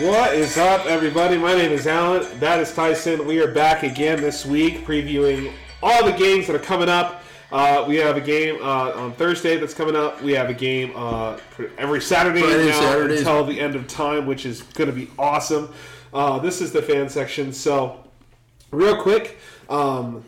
What is up, everybody? My name is Alan. That is Tyson. We are back again this week previewing all the games that are coming up. Uh, we have a game uh, on Thursday that's coming up. We have a game uh, every Saturday Friday, now Saturdays. until the end of time, which is going to be awesome. Uh, this is the fan section. So, real quick, um,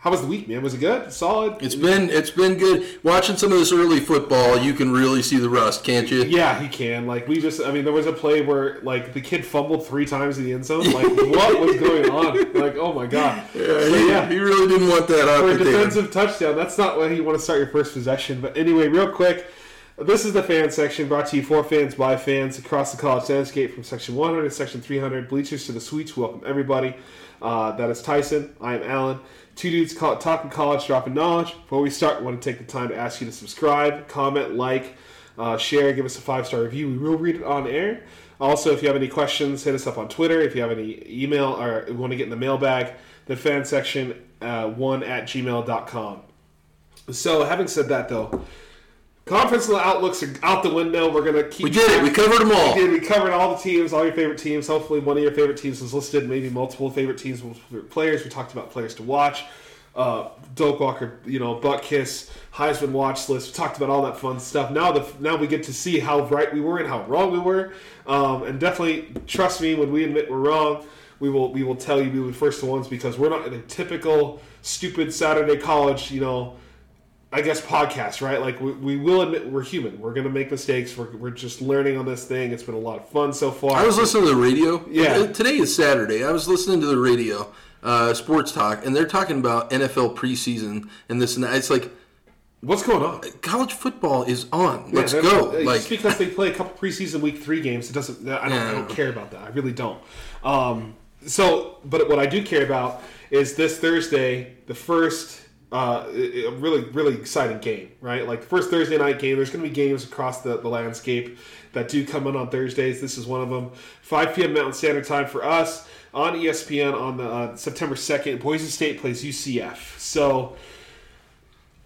how was the week, man? Was it good? Solid? It's been it's been good watching some of this early football. You can really see the rust, can't you? Yeah, he can. Like we just, I mean, there was a play where like the kid fumbled three times in the end zone. Like, what was going on? Like, oh my god. Yeah, So, he, yeah. he really didn't want that for a defensive touchdown. That's not when you want to start your first possession. But anyway, real quick, this is the fan section brought to you for fans by fans across the college landscape from section 100 to section 300. Bleachers to the suites. Welcome everybody. Uh, that is Tyson. I am Alan. Two dudes call, talking college, dropping knowledge. Before we start, I want to take the time to ask you to subscribe, comment, like, uh, share, give us a five star review. We will read it on air. Also, if you have any questions, hit us up on Twitter. If you have any email or want to get in the mailbag, the fan section uh, one at gmail.com. So, having said that, though, conference outlooks are out the window. We're gonna keep. We did it. We covered them all. We did. We covered all the teams, all your favorite teams. Hopefully, one of your favorite teams was listed. Maybe multiple favorite teams, multiple favorite players. We talked about players to watch. Uh, Doak Walker, you know, Butkus, Heisman watch list. We talked about all that fun stuff. Now, the now we get to see how right we were and how wrong we were. Um, and definitely, trust me, when we admit we're wrong, we will we will tell you we were the first ones because we're not in a typical stupid Saturday college, you know. I guess podcast, right? Like we, we will admit we're human. We're gonna make mistakes. We're, we're just learning on this thing. It's been a lot of fun so far. I was listening to the radio. Yeah. Today is Saturday. I was listening to the radio, uh, sports talk, and they're talking about NFL preseason and this and that. It's like What's going on? college football is on. Let's Yeah, go. that's- Like just because they play a couple preseason week three games, it doesn't. I don't, I don't Yeah. care about that. I really don't. Um, so, but what I do care about is this Thursday, the first. Uh, a really, really exciting game, right? Like first Thursday night game. There's going to be games across the, the landscape that do come in on Thursdays. This is one of them. 5 p.m. Mountain Standard Time for us on ESPN on the uh, September 2nd. Boise State plays UCF. So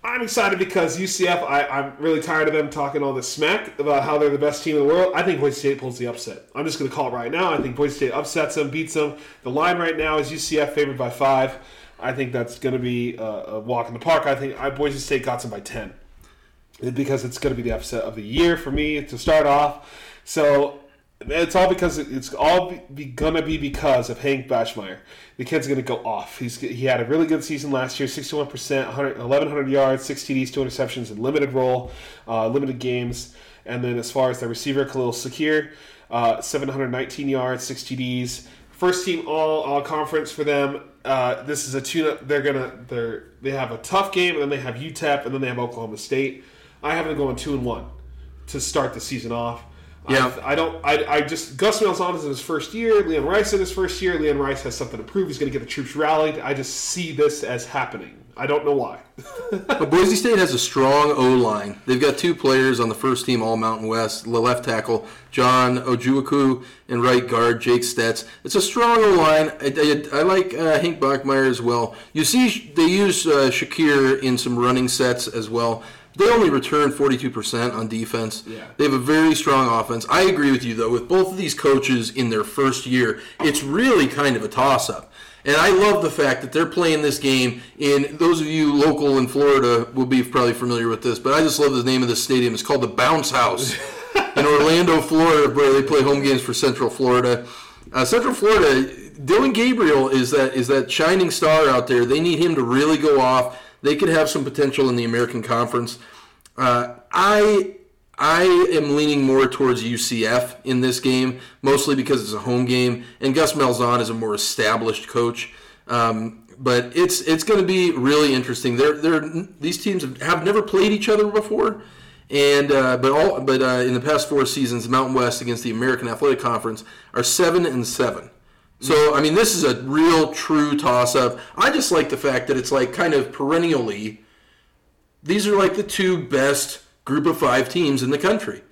I'm excited because UCF, I, I'm really tired of them talking all this smack about how they're the best team in the world. I think Boise State pulls the upset. I'm just going to call it right now. I think Boise State upsets them, beats them. The line right now is UCF favored by five. I think that's going to be a, a walk in the park. I think I, Boise State got them by 10 because it's going to be the upset of the year for me to start off. So it's all because it's all be, going to be because of Hank Bachmeier. The kid's going to go off. He's he had a really good season last year, 61%, 100, 1100 yards, six TDs, two interceptions and limited role, uh, limited games. And then as far as the receiver, Khalil Shakir, uh, 719 yards, six TDs. First team all all conference for them. Uh, this is a tune. They're gonna they're they have a tough game, and then they have UTEP, and then they have Oklahoma State. I have them going two and one to start the season off. Yeah. I, I don't. I, I just Gus Malzahn is in his first year. Leon Rice in his first year. Leon Rice has something to prove. He's going to get the troops rallied. I just see this as happening. I don't know why. But Boise State has a strong O line. They've got two players on the first team All Mountain West, the left tackle John Ojukwu and right guard Jake Stetz. It's a strong O line. I, I, I like uh, Hank Bachmeier as well. You see, they use uh, Shakir in some running sets as well. They only return 42% on defense. Yeah. They have a very strong offense. I agree with you, though, with both of these coaches in their first year, it's really kind of a toss up. And I love the fact that they're playing this game And those of you local in Florida will be probably familiar with this, but I just love the name of the stadium. It's called the Bounce House in Orlando, Florida, where they play home games for Central Florida. Uh, Central Florida, Dillon Gabriel is that is that shining star out there. They need him to really go off. They could have some potential in the American Conference. Uh, I I am leaning more towards UCF in this game, mostly because it's a home game, and Gus Malzahn is a more established coach. Um, but it's it's going to be really interesting. They're, they're, these teams have never played each other before, and uh, but all but uh, in the past four seasons, Mountain West against the American Athletic Conference are seven and seven. So I mean, this is a real true toss up. I just like the fact that it's like kind of perennially these are like the two best group of five teams in the country.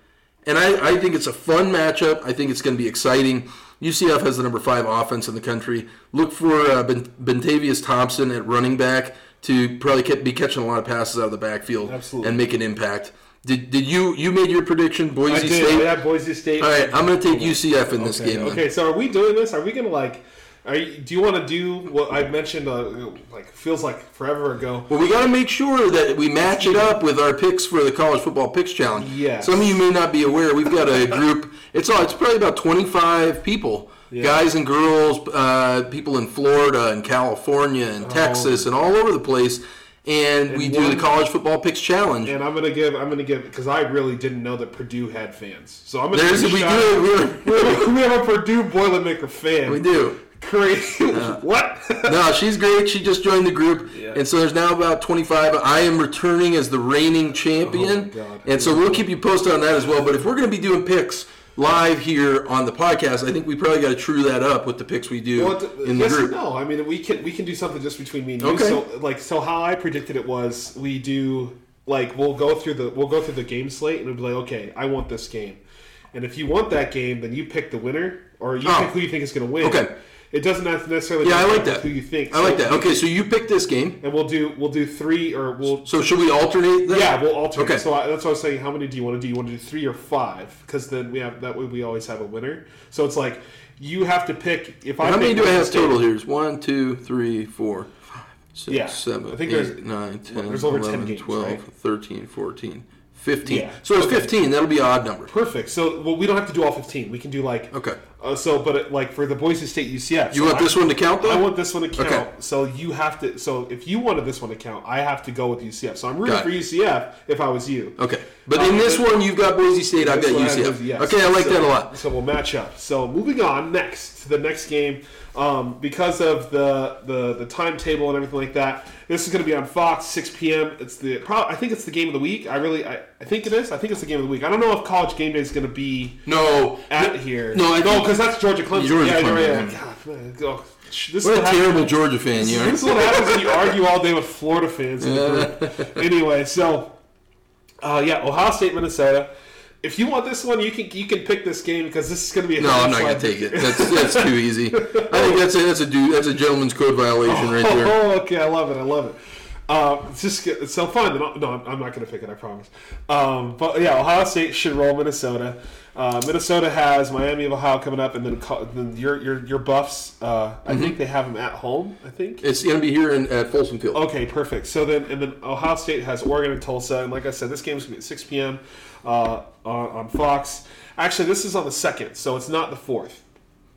And I, I think it's a fun matchup. I think it's going to be exciting. UCF has the number five offense in the country. Look for uh, ben, Bentavious Thompson at running back to probably be catching a lot of passes out of the backfield Absolutely. and make an impact. Did, did you you made your prediction Boise I did. State? Had Boise State. All right, I'm going to take UCF in this Okay. game. then. Okay, so are we doing this? Are we gonna like? Are you, do you want to do what I mentioned? Uh, like feels like forever ago. Well, we got to make sure that we match it up with our picks for the college football picks challenge. Yes. Some of you may not be aware. We've got a group. It's all. It's probably about 25 people, Yeah. guys and girls, uh, people in Florida and California and Texas and all over the place. And, we do one- the college football picks challenge. And I'm gonna give. I'm gonna give because I really didn't know that Purdue had fans. So I'm gonna. There's we do. We're, we have a Purdue Boilermaker fan. we do. Crazy. Uh, what? No, she's great. She just joined the group, Yeah. and so there's now about 25. I am returning as the reigning champion, Oh, and so we'll keep you posted on that as well. But if we're going to be doing picks live here on the podcast, I think we probably got to true that up with the picks we do Well, it- in the yes group. no. I mean, we can we can do something just between me and you. Okay. So, like, so how I predicted it was we do like we'll go through the we'll go through the game slate and we'll be like, okay, I want this game, and if you want that game, then you pick the winner or you Oh. pick who you think is going to win. Okay. It doesn't necessarily. Yeah, I like that. Who you think? I like that. Okay, so you pick this game. and we'll do we'll do three or we'll So should we alternate? Then? yeah we'll alternate. Okay. So I, that's what I was saying. How many do you want to do? You want to do three or five? Because then we have that way we always have a winner. So it's like you have to pick. If I How many do I have total here? Is one, two, three, four, five, six, Yeah. seven, I think eight, there's- nine, 10, there's over 10 games, 12, right? 13, 14, 15. Yeah. So it's Okay. 15. That'll be an odd number. Perfect. So, well, we don't have to do all 15. We can do like. Okay. Uh, so, but it, like for the Boise State UCF. You so want I- this one to count though? I want this one to count. Okay. So you have to. So if you wanted this one to count, I have to go with UCF. So I'm rooting Got for it. UCF if I was you. Okay, but Um, in this one, you've got Boise State. I've got UCF. Boise, yes. Okay, I like So- that a lot. So we'll match up. So moving on next to the next game, um, because of the, the the timetable and everything like that, this is going to be on Fox 6 p.m. It's the pro- I think it's the game of the week. I really I, I think it is. I think it's the game of the week. I don't know if College Game Day is going to be No, at here. No, I no, because that's Georgia Clemson. Georgia yeah, Clemson, yeah. God, man, oh, this what is a what terrible happens- Georgia fan you are. This is what happens when you argue all day with Florida fans. In the group. anyway, so uh, yeah, Ohio State, Minnesota. If you want this one, you can you can pick this game because this is going to be. A No, I'm not gonna take it. That's that's too easy. I think that's a that's a dude that's a gentleman's code violation right there. Oh, okay, I love it. I love it. Uh, it's just it's so fun. No, no, I'm not going to pick it. I promise. Um, but yeah, Ohio State should roll Minnesota. Uh, Minnesota has Miami of Ohio coming up, and then, then your your your Buffs. Uh, I Mm-hmm. think they have them at home. I think. It's gonna be here in, at Folsom Field. Okay, perfect. So then, and then Ohio State has Oregon and Tulsa, and like I said, this game is going to be at 6 p.m. Uh, on, on Fox. Actually, this is on the second, so it's not the fourth.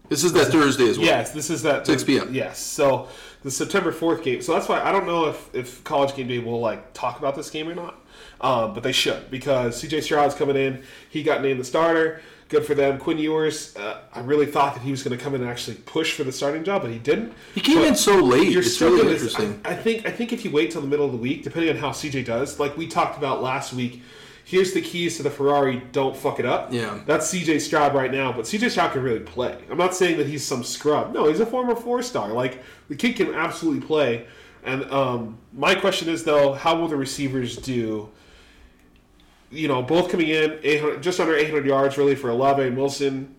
This is that Thursday as well. Yes, this is that 6 p.m.. Yes, so the September fourth game. So that's why I don't know if if College Game Day will like talk about this game or not, um, but they should because C.J. Stroud's coming in. He got named the starter. Good for them. Quinn Ewers. Uh, I really thought that he was going to come in and actually push for the starting job, but he didn't. He came But- in so late. you're It's still really gonna, interesting. I, I think I think if you wait till the middle of the week, depending on how CJ does, like we talked about last week, here's the keys to the Ferrari. Don't fuck it up. Yeah. that's CJ Stroud right now, but CJ Stroud can really play. I'm not saying that he's some scrub. No, he's a former four star. Like the kid can absolutely play. And um, my question is though, how will the receivers do? You know, both coming in just under 800 yards, really for Olave and Wilson.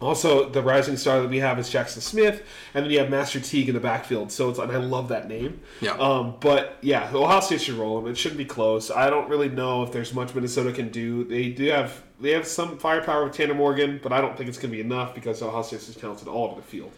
Also, the rising star that we have is Jaxon Smith, and then you have Master Teague in the backfield. So it's and I love that name. Yeah. Um, but yeah, Ohio State should roll them. It shouldn't be close. I don't really know if there's much Minnesota can do. They do have they have some firepower with Tanner Morgan, but I don't think it's going to be enough because Ohio State is talented all over the field.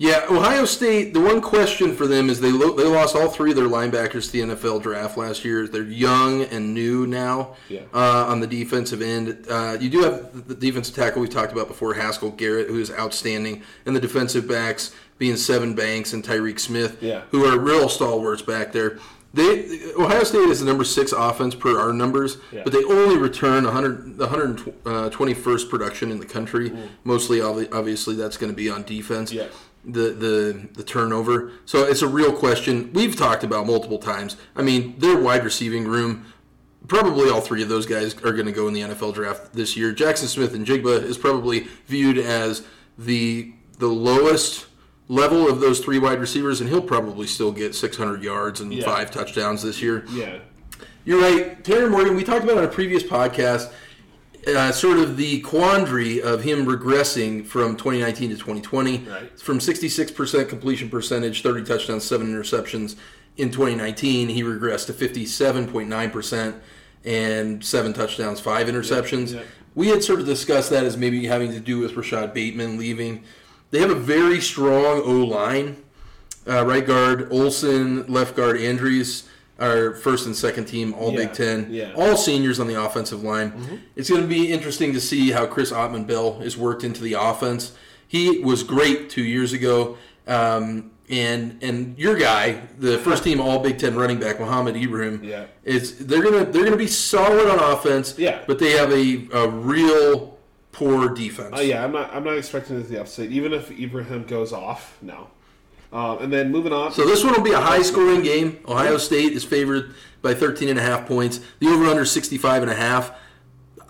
Yeah, Ohio State. The one question for them is they lo- they lost all three of their linebackers to the NFL draft last year. They're young and new now Yeah. uh, on the defensive end. Uh, you do have the defensive tackle we talked about before, Haskell Garrett, who is outstanding, and the defensive backs being Sevyn Banks and Tyreke Smith, Yeah. who are real stalwarts back there. They Ohio State is the number six offense per our numbers, Yeah. but they only return 100, the 121st production in the country. Mostly, obviously, that's going to be on defense Yeah. The the the turnover. So it's a real question. We've talked about multiple times. I mean, their wide receiving room. Probably all three of those guys are going to go in the NFL draft this year. Jaxon Smith-Njigba is probably viewed as the the lowest level of those three wide receivers, and he'll probably still get 600 yards and Yeah. five touchdowns this year. Yeah. You're right. Tanner Morgan, we talked about on a previous podcast, uh, sort of the quandary of him regressing from 2019 to 2020. Right. From 66% completion percentage, 30 touchdowns, 7 interceptions in 2019, he regressed to 57.9%. and seven touchdowns, five interceptions. yeah. We had sort of discussed that as maybe having to do with Rashod Bateman leaving. They have a very strong O line. Uh, right guard Olson, left guard Andrews are first and second team All Yeah, Big Ten. yeah. All seniors on the offensive line. It's going to be interesting to see how Chris Autman-Bell is worked into the offense. He was great two years ago. Um, and and your guy, the first team All Big Ten running back Mohamed Ibrahim, Yeah. is they're gonna they're gonna be solid on offense. Yeah. but they have a, a real poor defense. Uh, yeah, I'm not. I'm not expecting it to the upside. Even if Ibrahim goes off, no. Um, and then moving on. So this one will be a high scoring game. Ohio State is favored by 13 and a half points. The over under 65 and a half.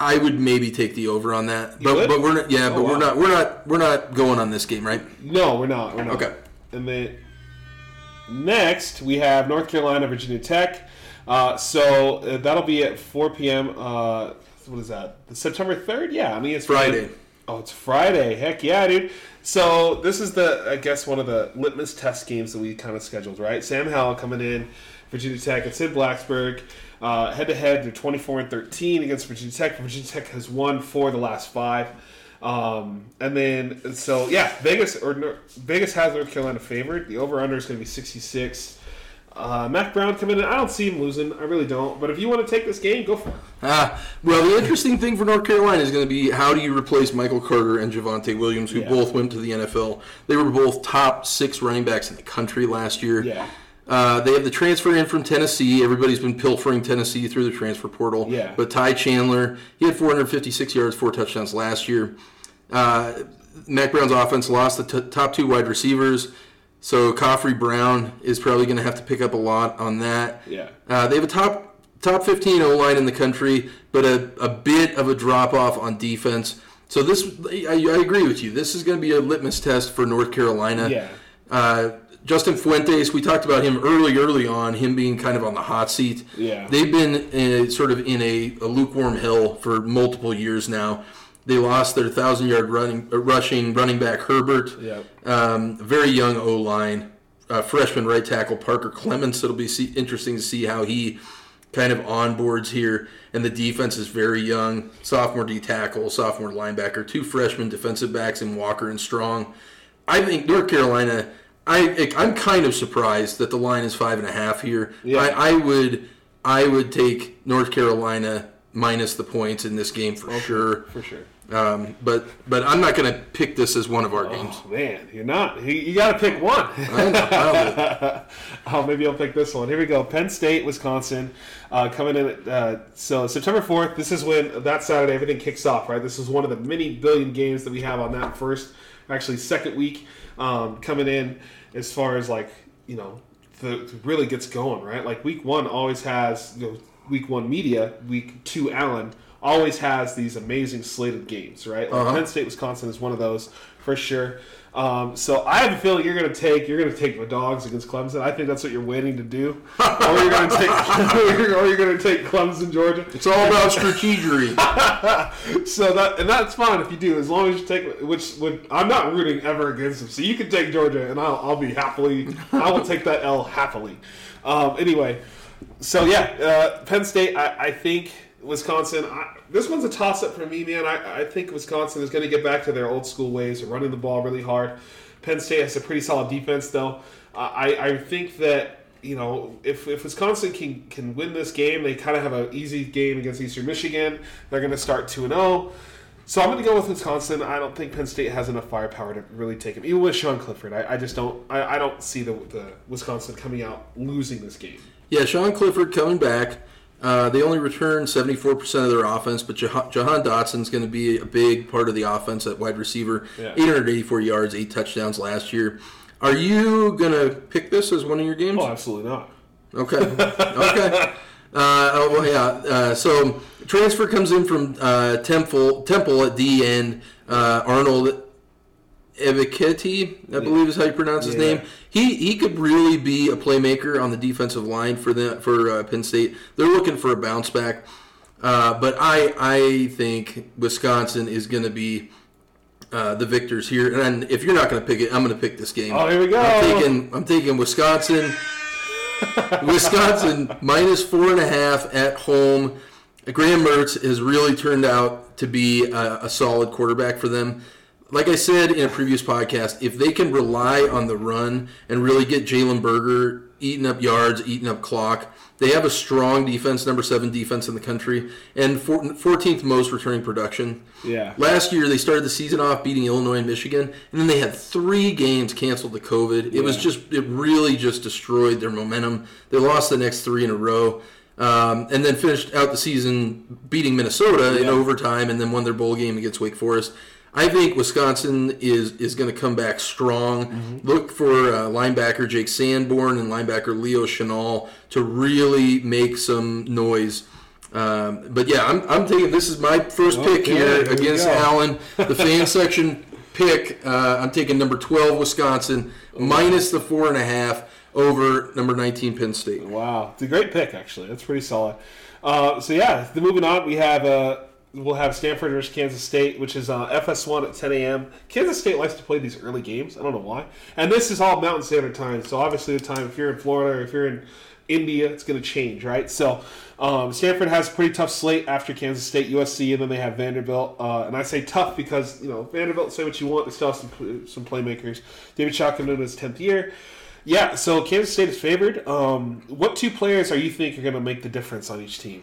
I would maybe take the over on that. But but we're not yeah, Oh, but wow. we're not we're not we're not going on this game, right? no, we're not. We're not. Okay. And then next we have North Carolina, Virginia Tech. Uh, so uh, that'll be at 4 p.m. Uh, what is that? September 3rd? Yeah, I mean it's Friday. Oh, it's Friday. Heck yeah, dude. So this is the, I guess, one of the litmus test games that we kind of scheduled, right? Sam Howell coming in, Virginia Tech. It's in Blacksburg. Uh, head to head, they're 24 and 13 against Virginia Tech. Virginia Tech has won four of the last five. Um, and then, so yeah, Vegas or Vegas has North Carolina favored. The over under is going to be 66. Uh, Mack Brown coming in. I don't see him losing. I really don't. But if you want to take this game, go for it. Ah, well, the interesting thing for North Carolina is going to be how do you replace Michael Carter and Javonte Williams, who Yeah. both went to the NFL. They were both top six running backs in the country last year. Yeah. Uh, they have the transfer in from Tennessee. Everybody's been pilfering Tennessee through the transfer portal. Yeah. But Ty Chandler, he had 456 yards, four touchdowns last year. Uh, Mack Brown's offense lost the t- top two wide receivers, so Khafre Brown is probably going to have to pick up a lot on that. Yeah. Uh, they have a top top 15 O line in the country, but a, a bit of a drop off on defense. So this, I, I agree with you. This is going to be a litmus test for North Carolina. Yeah. Uh, Justin Fuente, we talked about him early, early on, him being kind of on the hot seat. Yeah. They've been uh, sort of in a, a lukewarm hill for multiple years now. They lost their thousand yard running, uh, rushing running back Herbert. Yep. Um, very young O line, uh, freshman right tackle Parker Clements. It'll be see, interesting to see how he kind of onboards here. And the defense is very young. Sophomore D tackle, sophomore linebacker, two freshman defensive backs in Walker and Strong. I think North Carolina. I I'm kind of surprised that the line is five and a half here. Yeah. I, I would I would take North Carolina minus the points in this game for sure. For sure. Um, but but I'm not going to pick this as one of our games. Oh, man, you're not. You, you got to pick one. I know, oh, maybe I'll pick this one. Here we go. Penn State, Wisconsin, uh, coming in. At, uh, so September fourth. This is when that Saturday everything kicks off. Right. This is one of the many billion games that we have on that first, actually second week um, coming in. As far as like you know, the really gets going. Right. Like week one always has you know week one media. Week two Allen always has these amazing slated games. Right. Like Uh-huh. Penn State, Wisconsin is one of those for sure. Um, so I have a feeling you're going to take you're going to take the dogs against Clemson. I think that's what you're waiting to do, or you're going to take or you're, going to take Clemson, Georgia. It's all about strategery. So that and that's fine if you do, as long as you take which would I'm not rooting ever against them. So you can take Georgia, and I'll I'll be happily I will take that L happily. Um, anyway, so yeah, uh, Penn State. I, I think Wisconsin. I, this one's a toss up for me, man. I, I think Wisconsin is going to get back to their old school ways of running the ball really hard. Penn State has a pretty solid defense, though. I, I think that you know if, if Wisconsin can can win this game, they kind of have an easy game against Eastern Michigan. They're going to start two and zero. So I'm going to go with Wisconsin. I don't think Penn State has enough firepower to really take him. Even with Sean Clifford, I, I just don't. I, I don't see the, the Wisconsin coming out losing this game. Yeah, Sean Clifford coming back. Uh, they only return 74% of their offense, but Jahan, Jahan Dotson's going to be a big part of the offense at wide receiver. Yeah. 884 yards, eight touchdowns last year. Are you going to pick this as one of your games? Oh, absolutely not. Okay. Okay. Uh, oh, well, yeah. Uh, so transfer comes in from uh, Temple Temple at the end. Uh, Arnold Ebiketie, I believe is how you pronounce his Yeah. name. He he could really be a playmaker on the defensive line for the for uh, Penn State. They're looking for a bounce back, uh, but I I think Wisconsin is going to be. Uh, the victors here, and if you're not going to pick it, I'm going to pick this game. Oh, here we go. I'm taking, I'm taking Wisconsin. Wisconsin minus four and a half at home. Graham Mertz has really turned out to be a, a solid quarterback for them. Like I said in a previous podcast, if they can rely on the run and really get Jalen Berger eating up yards, eating up clock, they have a strong defense, number seven defense in the country, and 14th most returning production. Yeah. Last year they started the season off beating Illinois and Michigan, and then they had three games canceled to COVID. It yeah. was just it really just destroyed their momentum. They lost the next three in a row. Um, and then finished out the season beating Minnesota yeah. in overtime, and then won their bowl game against Wake Forest. I think Wisconsin is is going to come back strong. Mm-hmm. Look for uh, linebacker Jack Sanborn and linebacker Leo Chenal to really make some noise. Um, but yeah, I'm, I'm taking this is my first pick here, here against Allen. The fan section pick. Uh, I'm taking number 12 Wisconsin minus the four and a half over number 19 Penn State. Wow, it's a great pick actually. That's pretty solid. Uh, so yeah, moving on, we have uh, we'll have Stanford versus Kansas State, which is uh, FS1 at 10 a.m. Kansas State likes to play these early games. I don't know why. And this is all Mountain Standard Time, so obviously the time if you're in Florida or if you're in India, it's going to change, right? So um, Stanford has a pretty tough slate after Kansas State, USC, and then they have Vanderbilt. Uh, and I say tough because you know Vanderbilt. Say what you want, they still have some some playmakers. David Shaw coming in his 10th year. Yeah, so Kansas State is favored. Um, what two players are you think are going to make the difference on each team?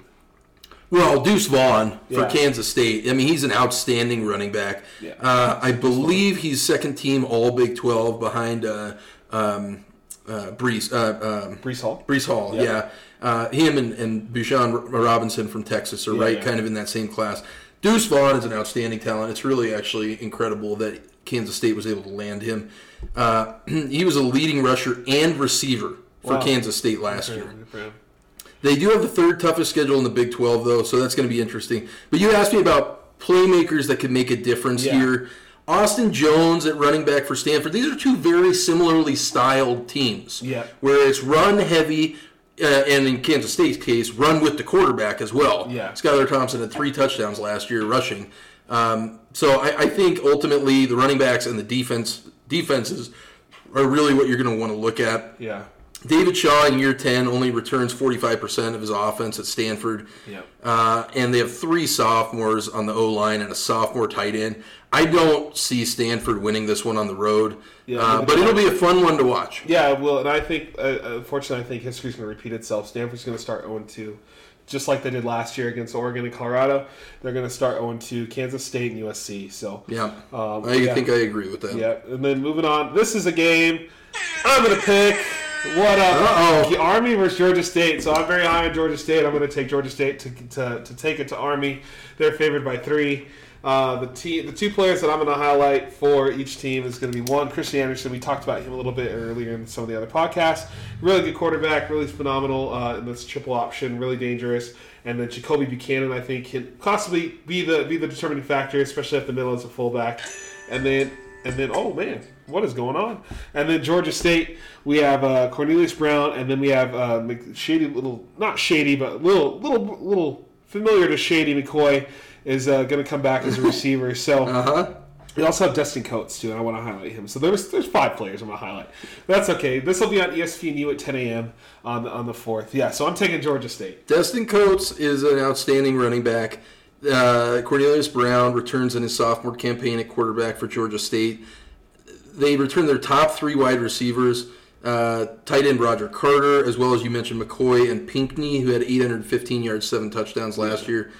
Well, Deuce Vaughn for yeah. Kansas State. I mean, he's an outstanding running back. Yeah. Uh, I believe he's second team All Big Twelve behind uh, um, uh, Breece. Uh, um, Breece Hall. Breece Hall. Yep. Yeah. Uh, him and, and Bijan Robinson from Texas are yeah, right, yeah. kind of in that same class. Deuce Vaughn is an outstanding talent. It's really actually incredible that Kansas State was able to land him. Uh, he was a leading rusher and receiver for wow. Kansas State last year. They do have the third toughest schedule in the Big 12, though, so that's going to be interesting. But you asked me about playmakers that could make a difference yeah. here. Austin Jones at running back for Stanford. These are two very similarly styled teams. Yeah. Where it's run heavy, uh, and in Kansas State's case, run with the quarterback as well. Yeah. Skylar Thompson had three touchdowns last year rushing. Um, so I, I, think ultimately the running backs and the defense defenses are really what you're going to want to look at. Yeah. David Shaw in year 10 only returns 45% of his offense at Stanford. Yeah. Uh, and they have three sophomores on the O line and a sophomore tight end. I don't see Stanford winning this one on the road, yeah, uh, but it'll be a fun one to watch. Yeah, well, and I think, uh, unfortunately, I think history's going to repeat itself. Stanford's going to start 0 2 just like they did last year against Oregon and Colorado. They're going to start 0 2 Kansas State and USC. So yeah, um, I yeah. think I agree with that. Yeah, and then moving on, this is a game I'm going to pick. What up? Uh-oh. Army versus Georgia State. So I'm very high on Georgia State. I'm going to take Georgia State to, to, to take it to Army. They're favored by three. Uh, the team, the two players that I'm going to highlight for each team is going to be one Christian Anderson. We talked about him a little bit earlier in some of the other podcasts. Really good quarterback, really phenomenal uh, in this triple option, really dangerous. And then Jakobi Buchanan, I think, can possibly be the be the determining factor, especially at the middle as a fullback. And then and then oh man, what is going on? And then Georgia State, we have uh, Cornelius Brown, and then we have uh, shady little, not shady, but little, little, little familiar to Shady McCoy is uh, going to come back as a receiver. So uh-huh. we also have Destin Coates too, and I want to highlight him. So there's there's five players I'm going to highlight. That's okay. This will be on ESPNU at 10 a.m. on the, on the fourth. Yeah, so I'm taking Georgia State. Destin Coates is an outstanding running back. Uh, Cornelius Brown returns in his sophomore campaign at quarterback for Georgia State they returned their top three wide receivers. Uh, tight end Roger Carter, as well as you mentioned McCoy and Pinkney, who had 815 yards, seven touchdowns last year.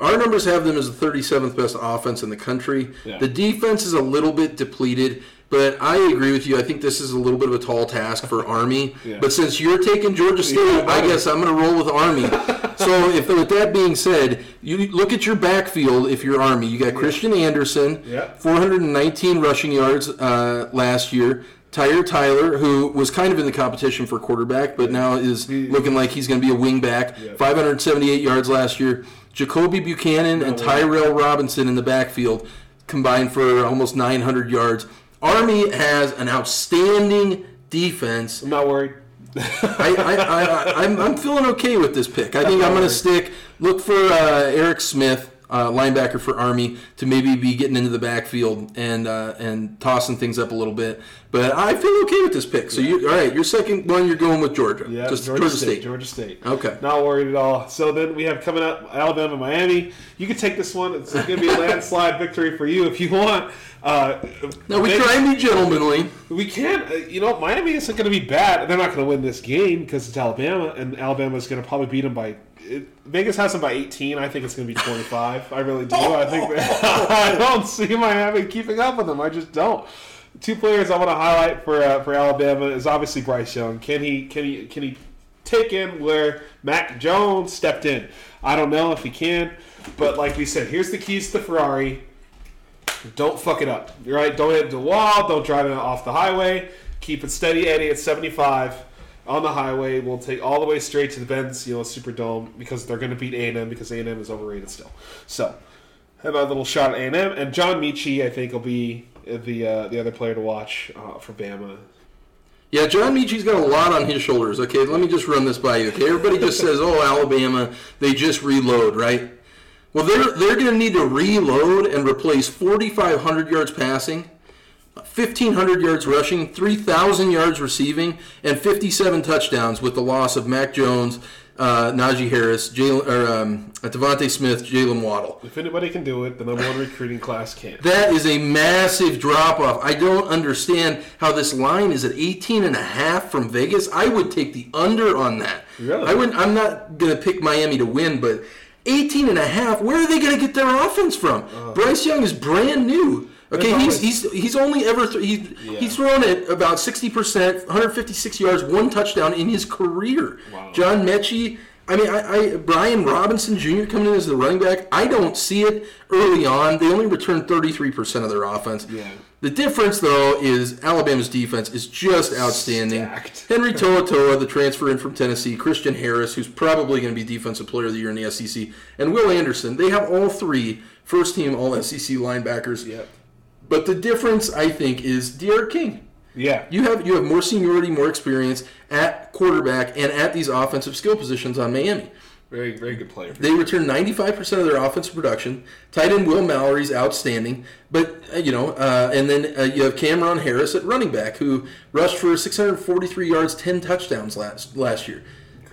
Our numbers have them as the 37th best offense in the country. Yeah. The defense is a little bit depleted. But I agree with you. I think this is a little bit of a tall task for Army. Yeah. But since you're taking Georgia State, yeah, I guess I'm going to roll with Army. so, if with that being said, you look at your backfield. If you're Army, you got Christian Anderson, yeah. 419 rushing yards uh, last year. Tyhier Tyler, who was kind of in the competition for quarterback, but now is looking like he's going to be a wingback. 578 yards last year. Jakobi Buchanan no and Tyrell Robinson in the backfield combined for almost 900 yards. Army has an outstanding defense. I'm not worried. I, I, I, I'm, I'm feeling okay with this pick. I think I'm going to stick. Look for uh, Eric Smith uh, linebacker for Army, to maybe be getting into the backfield and uh, and tossing things up a little bit. But I feel okay with this pick. So you all right? Your second one, you're going with Georgia. Yeah, Just Georgia, State, Georgia State. Okay. Not worried at all. So then we have coming up Alabama, Miami. You can take this one. It's going to be a landslide victory for you if you want. Uh, Now we try and be gentlemanly. We can't. you know, Miami isn't going to be bad. They're not going to win this game because it's Alabama, and Alabama is going to probably beat them by. It, Vegas has them by 18. I think it's going to be 25. I really do. I think I don't see Miami keeping up with them. I just don't. Two players I want to highlight for uh, for Alabama is obviously Bryce Young. Can he can he can he take in where Mac Jones stepped in? I don't know if he can, but like we said, here's the keys to the Ferrari. Don't fuck it up. Right. Don't hit the wall. Don't drive it off the highway. Keep it steady, Eddie, at 75 on the highway. We'll take all the way straight to the Benz, you know, Superdome because they're going to beat A&M because A&M is overrated still. So, have a little shot at A&M and John Metchie. I think will be the uh, the other player to watch uh, for Bama. Yeah, John Metchie's got a lot on his shoulders. Okay, let me just run this by you. Okay, everybody just says, "Oh, Alabama, they just reload, right?" Well, they're they're going to need to reload and replace 4,500 yards passing, 1,500 yards rushing, 3,000 yards receiving, and 57 touchdowns with the loss of Mac Jones, uh, Najee Harris, Jalen, or um, DeVonta Smith, Jaylen Waddle. If anybody can do it, then the number one recruiting class can. That is a massive drop off. I don't understand how this line is at 18 and a half from Vegas. I would take the under on that. Really? I would I'm not going to pick Miami to win, but 18 and a half, where are they going to get their offense from? Bryce Young is brand new. Okay, he's, he's he's only ever th- he's Yeah. he's thrown it about 60%, 156 yards, one touchdown in his career. Wow. John Metchie, I mean, I, I Brian Robinson Jr. coming in as the running back. I don't see it early on. They only return 33% of their offense. Yeah. The difference, though, is Alabama's defense is just outstanding. Stacked. Henry To'oTo'o, the transfer in from Tennessee, Christian Harris, who's probably going to be Defensive Player of the Year in the SEC, and Will Anderson. They have all three first team All SEC linebackers. Yep. But the difference, I think, is D'Eriq King. Yeah. You have you have more seniority, more experience at quarterback and at these offensive skill positions on Miami. Very, very good player. They return 95% of their offensive production. Tight end Will Mallory's outstanding, but uh, you know, uh, and then uh, you have Cam'Ron Harris at running back who rushed for 643 yards, 10 touchdowns last last year.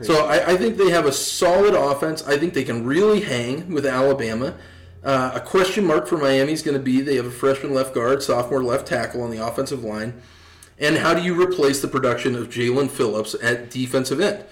So I, I think they have a solid offense. I think they can really hang with Alabama. Uh, a question mark for Miami is going to be they have a freshman left guard, sophomore left tackle on the offensive line, and how do you replace the production of Jaelan Phillips at defensive end?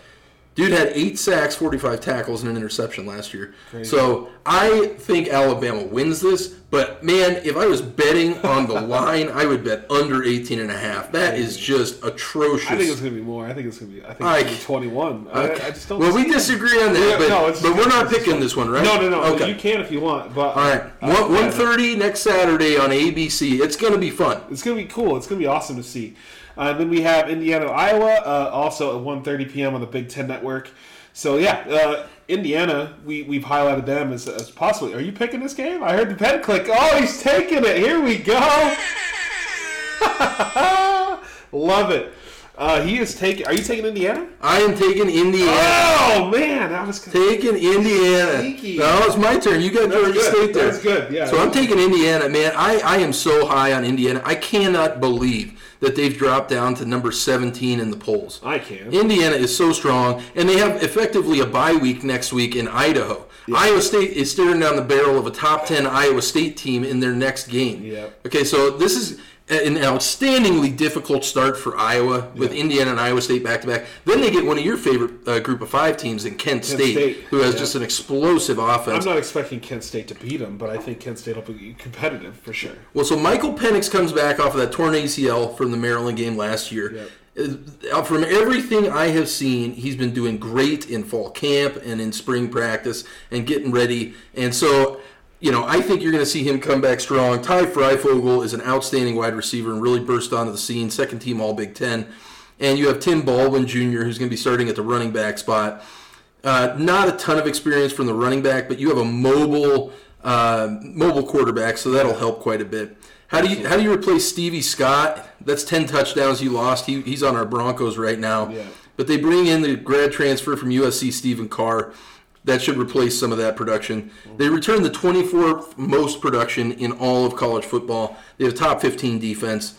Dude had eight sacks, 45 tackles, and an interception last year. So I think Alabama wins this. But man, if I was betting on the line, I would bet under 18 and a half. That is just atrocious. I think it's going to be more. I think it's going to be. I think I- it's going to be 21. I, I just don't. well, we disagree on that, but, no, but we're not picking this one, right? No, no, no. Okay. You can if you want, but All right, uh, one one thirty next Saturday on ABC. It's going to be fun. It's gonna be cool. It's gonna be awesome to see. Uh, then we have Indiana, Iowa, uh, also at 1.30 p.m. on the Big Ten Network. So yeah, uh, Indiana, we we've highlighted them as, as possibly. Are you picking this game? I heard the pen click. Oh, he's taking it. Here we go. Love it. Uh, he is taking. Are you taking Indiana? I am taking Indiana. Oh man, that was Taking Indiana. Sneaky. No, it's my turn. You got Georgia. State there. That's good, yeah. So I'm taking Indiana, man. I, I am so high on Indiana. I cannot believe that they've dropped down to number 17 in the polls. I can. Indiana is so strong, and they have effectively a bye week next week in Idaho. Iowa State is staring down the barrel of a top 10 Iowa State team in their next game. Yep. Okay, so this is an outstandingly difficult start for Iowa with Indiana and Iowa State back to back. Then they get one of your favorite uh, group of five teams in Kent, State, State, who has yeah. just an explosive offense. I'm not expecting Kent State to beat them, but I think Kent State will be competitive for sure. Well, so Michael Penix comes back off of that torn ACL from the Maryland game last year. Uh, From everything I have seen, he's been doing great in fall camp and in spring practice and getting ready. And so, you know, I think you're going to see him come back strong. Ty Fryfogle is an outstanding wide receiver and really burst onto the scene. Second team All Big Ten. And you have Tim Baldwin Jr., who's going to be starting at the running back spot. Uh, not a ton of experience from the running back, but you have a mobile uh, mobile quarterback, so that'll help quite a bit. How do you how do you replace Stevie Scott? That's ten touchdowns you lost. He, he's on our Broncos right now. Yeah. But they bring in the grad transfer from USC, Stephen Carr. that should replace some of that production. They return the 24th most production in all of college football. They have top 15 defense.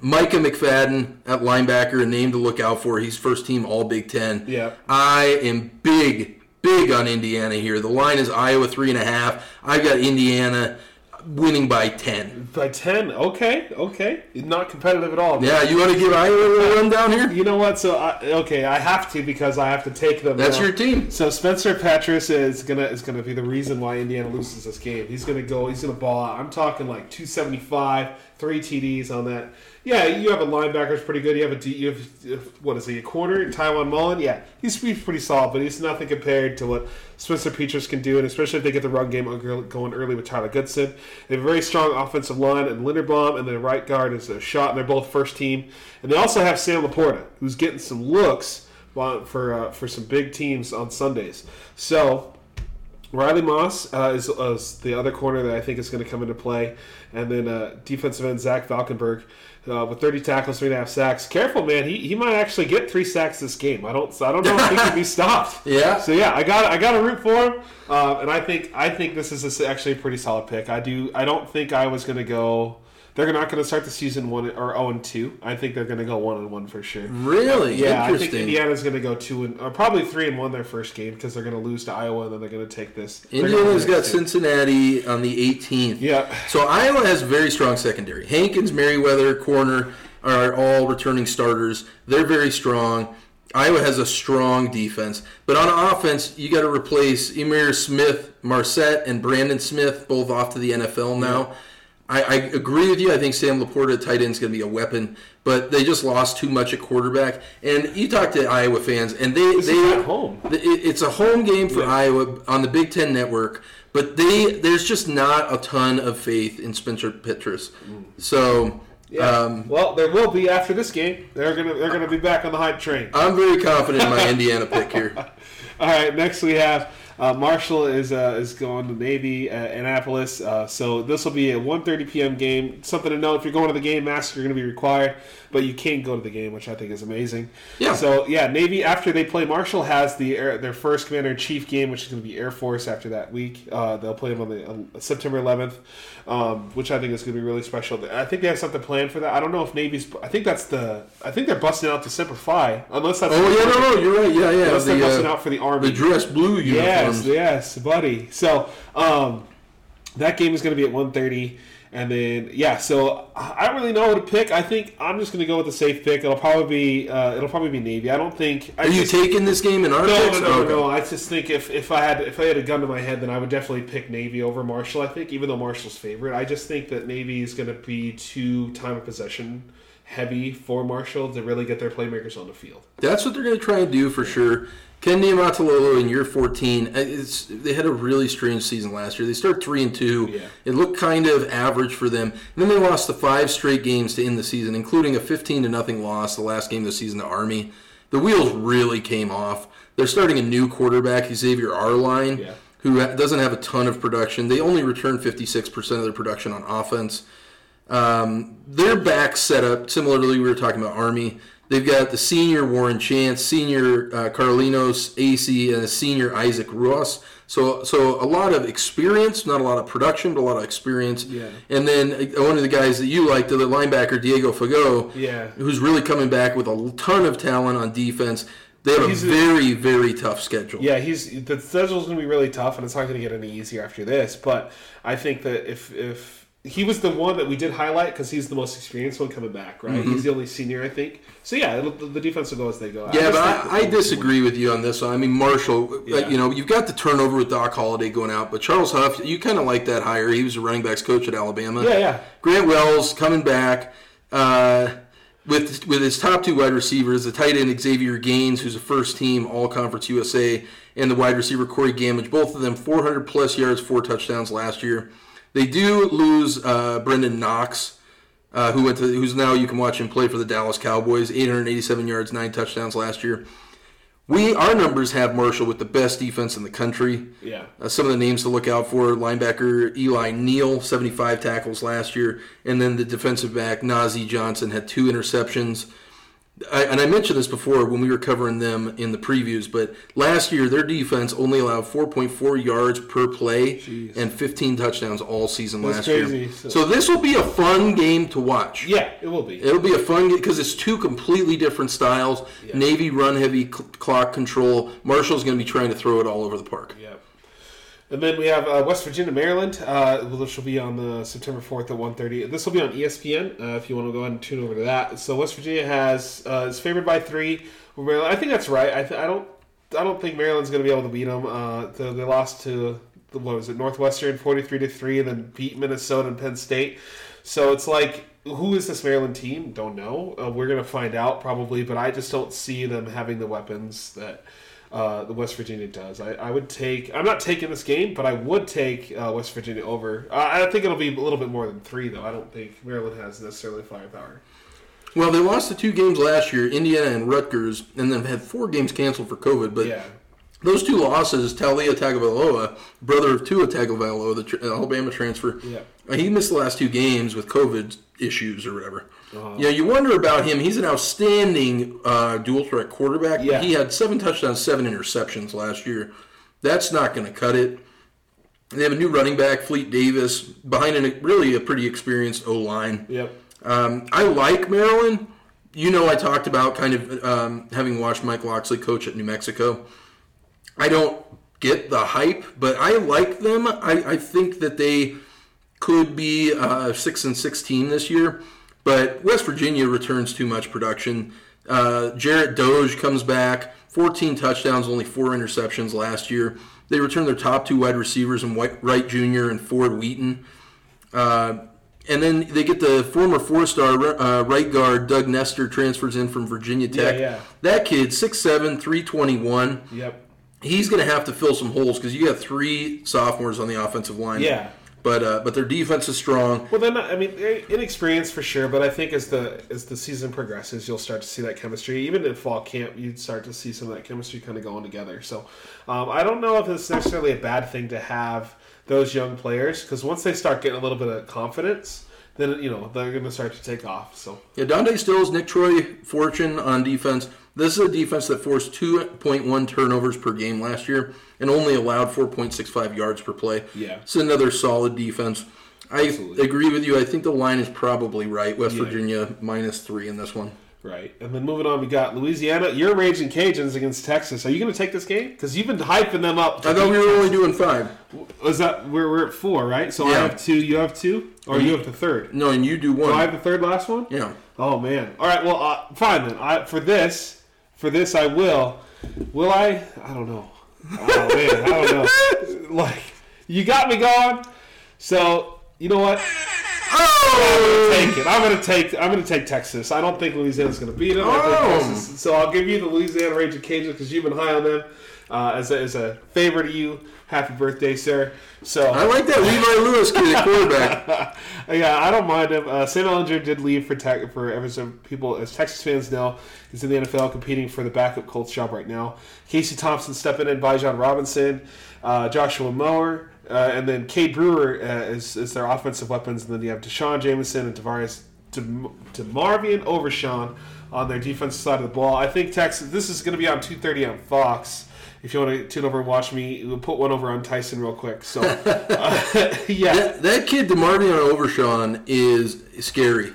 Micah McFadden at linebacker, a name to look out for. He's first team All Big Ten. Yeah. I am big, big on Indiana here. The line is Iowa three and a half. I've got Indiana winning by ten. By ten, okay, okay, not competitive at all. Yeah, you want to give Iowa a little rundown here? You know what? So I, okay, I have to because I have to take them. That's now. your team. So Spencer Petras is gonna is gonna be the reason why Indiana loses this game. He's gonna go. He's gonna ball out. I'm talking like 275, three TDs on that. Yeah, you have a linebacker that's pretty good. You have a D, you have what is he a corner? Taiwan Mullen. Yeah, he's, he's pretty solid, but he's nothing compared to what Spencer Petras can do, and especially if they get the run game going early with Tyler Goodson. They have a very strong offensive line and Linderbaum, and their right guard is a shot, and they're both first team. And they also have Sam LaPorta, who's getting some looks for uh, for some big teams on Sundays. So Riley Moss uh, is, uh, the other corner that I think is going to come into play, and then uh, defensive end Zach Valkenburg uh, with 30 tackles, three and a half sacks. Careful, man. He, he might actually get three sacks this game. I don't I don't know if he can be stopped. Yeah. So yeah, I got I got to root for him, uh, and I think I think this is a, actually a pretty solid pick. I do I don't think I was going to go they're not going to start the season one or zero and two. I think they're going to go one and one for sure. Really? Yeah, I think Indiana's going to go two and or probably three and one their first game because they're going to lose to Iowa and then they're going to take this. Indiana's got Cincinnati on the 18th. Yeah. So Iowa has very strong secondary. Hankins, Merriweather, corner are all returning starters. They're very strong. Iowa has a strong defense, but on offense, you got to replace Ihmir Smith, Marset, and Brandon Smith, both off to the NFL now. Yeah I, I, agree with you. I think Sam LaPorta, tight end, is going to be a weapon, but they just lost too much at quarterback. And you talk to Iowa fans, and they this they at home. It's a home game for yeah. Iowa on the Big Ten Network, but they there's just not a ton of faith in Spencer Petras. Mm. So. Yeah. Um, well, there will be after this game. They're gonna they're gonna be back on the hype train. I'm very confident in my Indiana pick here. All right, next we have uh, Marshall is uh, is going to Navy at Annapolis, uh, so this will be a 1:30 p.m. game. Something to note: if you're going to the game, masks are going to be required, but you can go to the game, which I think is amazing. Yeah. So yeah, Navy after they play Marshall has the Air, their first Commander in Chief game, which is going to be Air Force after that week. Uh, they'll play them on the September 11th, um, which I think is going to be really special. I think they have something planned for that. I don't know if Navy's. I think that's the. I think they're busting out to Semper Fi, unless that's. Oh yeah, no, no, you're right. Yeah, yeah. Unless the, they're busting uh, out for the Army. The dress blue uniforms. Yes, yes, buddy. So um, that game is going to be at 1.30. And then yeah, so I don't really know what to pick. I think I'm just going to go with the safe pick. It'll probably be uh, it'll probably be Navy. I don't think. I Are just, you taking this game in our no, picks? No, no, okay. no, I just think if, if I had if I had a gun to my head, then I would definitely pick Navy over Marshall. I think even though Marshall's favorite, I just think that Navy is going to be too time of possession heavy for Marshall to really get their playmakers on the field. That's what they're going to try and do for sure. Ken Niumatalolo in year 14, uh, they had a really strange season last year. They start 3 and 2. Yeah. It looked kind of average for them. And then they lost the five straight games to end the season, including a 15 to nothing loss the last game of the season to Army. The wheels really came off. They're starting a new quarterback, Xavier Arline, yeah. who doesn't have a ton of production. They only return 56% of their production on offense. Um, their back setup, similarly, we were talking about Army They've got the senior Warren Chance, senior uh, Carlinos Acie, and a senior Isaac Ruoss. So, so a lot of experience, not a lot of production, but a lot of experience. Yeah. And then uh, one of the guys that you like, the linebacker Diego Fagot, yeah. who's really coming back with a ton of talent on defense. They have he's a very, a, very tough schedule. Yeah, he's the schedule's going to be really tough, and it's not going to get any easier after this. But I think that if if he was the one that we did highlight because he's the most experienced one coming back, right? Mm-hmm. He's the only senior, I think. So yeah, the defense will go as they go. Yeah, I but I, I disagree with you on this one. I mean, Marshall, uh, yeah. you know, you've got the turnover with Doc Holliday going out, but Charles Huff, you kind of like that hire. He was a running backs coach at Alabama. Yeah, yeah. Grant Wells coming back. Uh, with with his top two wide receivers, the tight end Xavier Gaines, who's a first team All Conference USA, and the wide receiver Corey Gammage, both of them 400 plus yards, four touchdowns last year. They do lose uh, Brenden Knox, uh, who went to who's now you can watch him play for the Dallas Cowboys. 887 yards, nine touchdowns last year. We our numbers have Marshall with the best defense in the country. Yeah. Uh, some of the names to look out for: linebacker Eli Neal, 75 tackles last year, and then the defensive back Nazeeh Johnson had two interceptions. I, and I mentioned this before when we were covering them in the previews, but last year their defense only allowed 4.4 yards per play Jeez. and 15 touchdowns all season That's last crazy. year. So- So, this will be a fun game to watch. Yeah, it will be. It'll be a fun game because it's two completely different styles. Yeah. Navy run heavy cl- clock control. Marshall's going to be trying to throw it all over the park. Yep. And then we have uh, West Virginia, Maryland, uh, which will be on the September fourth at 1.30. This will be on ESPN. Uh, if you want to go ahead and tune over to that. So West Virginia has uh, is favored by three. Maryland. I think that's right. I, th- I don't I don't think Maryland's going to be able to beat them. Uh, the, they lost to what was it Northwestern forty three to three, and then beat Minnesota and Penn State. So it's like. Who is this Maryland team? Don't know. Uh, we're gonna find out probably, but I just don't see them having the weapons that uh, the West Virginia does. I, I would take. I'm not taking this game, but I would take uh, West Virginia over. Uh, I think it'll be a little bit more than three, though. I don't think Maryland has necessarily firepower. Well, they lost the two games last year, Indiana and Rutgers, and then had four games canceled for COVID. But Yeah, those two losses, Taulia Tagovailoa, brother of Tua Tagovailoa, the tr- Alabama transfer, Yeah. uh, he missed the last two games with COVID issues or whatever. Uh-huh. You you wonder about him. He's an outstanding uh, dual threat quarterback. Yeah. He had seven touchdowns, seven interceptions last year. That's not going to cut it. They have a new running back, Fleet Davis, behind a really a pretty experienced O line. yep, Um, I like Maryland. You know, I talked about kind of um, having watched Mike Locksley coach at New Mexico. I don't get the hype, but I like them. I, I think that they could be a six and six team this year. But West Virginia returns too much production. Uh, Jarret Doege comes back, 14 touchdowns, only four interceptions last year. They return their top two wide receivers in White, Wright Jr. and Ford Wheaton. Uh, and then they get the former four-star uh, right guard Doug Nester transfers in from Virginia Tech. yeah. That kid, 6'7", 321. yep, He's going to have to fill some holes because you got three sophomores on the offensive line. yeah. But uh, but their defense is strong. Well, then I mean, they're inexperienced for sure, but I think as the as the season progresses, you'll start to see that chemistry. Even in fall camp, you'd start to see some of that chemistry kind of going together. So, um, I don't know if it's necessarily a bad thing to have those young players because once they start getting a little bit of confidence, then you know they're going to start to take off. So, Yeah, Dante Stills, Nick Troy, Fortune on defense. This is a defense that forced 2.1 turnovers per game last year and only allowed 4.65 yards per play. Yeah. It's another solid defense. I Absolutely. agree with you. I think the line is probably right. West Yeah. Virginia minus three in this one. right, and then moving on, we got Louisiana. You're raging Cajuns against Texas. Are you going to take this game? Because you've been hyping them up. I thought we were only doing five. Was that we're, we're at four, right? So I have two, you have two, or you have the third. No, and you do one. So I have the third last one. Yeah. Oh man. All right. Well, uh, fine then. I for this, for this, I will. Will I? I don't know. Oh man, I don't know. Like you got me going. So you know what? Oh! Take it. I'm gonna take. I'm gonna take Texas. I don't think Louisiana's gonna beat them. Oh. So I'll give you the Louisiana Raging Cajuns because you've been high on them. Uh, as, a, as a favor to you, happy birthday, sir. So I like that Levi Lewis kid at quarterback. yeah, I don't mind him. Uh, Sam Ehlinger did leave for tech, for ever so people as Texas fans know. He's in the NFL competing for the backup Colts job right now. Casey Thompson stepping in Bijan Robinson, uh, Joshua Moore, uh, and then Cade Brewer uh, is, is their offensive weapons. And then you have Deshaun Jameson and Tavares to to Marvian Overshown on their defensive side of the ball. I think Texas. This is going to be on two thirty on Fox. If you want to tune over and watch me, we'll put one over on Tyson real quick. So, uh, yeah. That, that kid, DeMarvion Overshown, is scary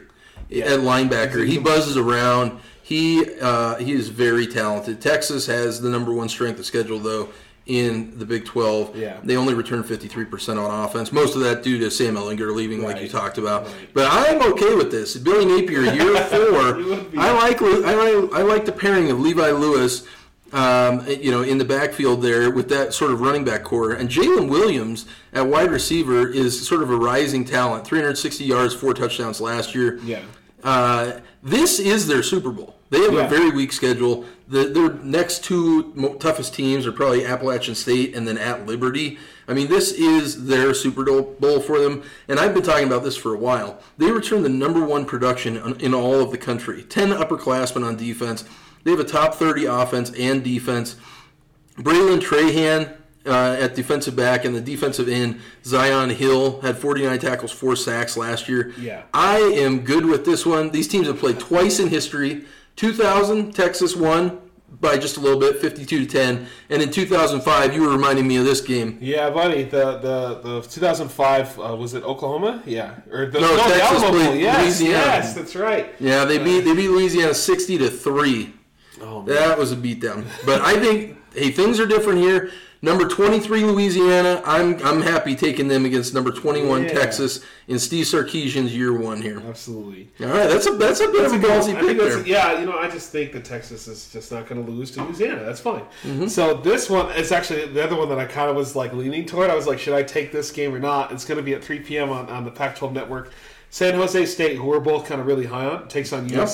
at linebacker. He buzzes around. He uh, he is very talented. Texas has the number one strength of schedule, though, in the Big 12. Yeah. They only return 53% on offense. Most of that due to Sam Ehlinger leaving, like you talked about. Right. But I'm okay with this. Billy Napier, year four. You would be. I like I like I like the pairing of Levi Lewis. Um, you know, in the backfield there with that sort of running back core, and Jalen Williams at wide receiver is sort of a rising talent. 360 yards, four touchdowns last year. Yeah. Uh, this is their Super Bowl. They have Yeah. a very weak schedule. The, their next two toughest teams are probably Appalachian State and then at Liberty. I mean, this is their Super Bowl for them, and I've been talking about this for a while. They return the number one production in- in all of the country. Ten upperclassmen on defense. They have a top 30 offense and defense. Braylon Trahan uh, at defensive back and the defensive end, Zion Hill had 49 tackles, four sacks last year. Yeah. I am good with this one. These teams have played twice in history. 2000, Texas won by just a little bit, 52 to 10. And in 2005, you were reminding me of this game. Yeah, buddy. The the, the 2005 uh, was it Oklahoma? Yeah, or the, No, the Texas Alamo played Bowl. Yes, Louisiana. yes, that's right. Yeah, they beat they beat Louisiana 60 to 3. Oh, man. That was a beatdown. But I think hey, things are different here. Number 23 Louisiana, I'm I'm happy taking them against number 21 Yeah. Texas in Steve Sarkisian's year 1 here. Absolutely. All right, that's a that's a bit of a ballsy pick there. Yeah, you know, I just think that Texas is just not going to lose to Louisiana. That's fine. Mm-hmm. So this one is actually the other one that I kind of was like leaning toward. I was like, should I take this game or not? It's going to be at 3 p.m. on, on the Pac-12 network. San Jose State, who we're both kind of really high on, takes on Yep.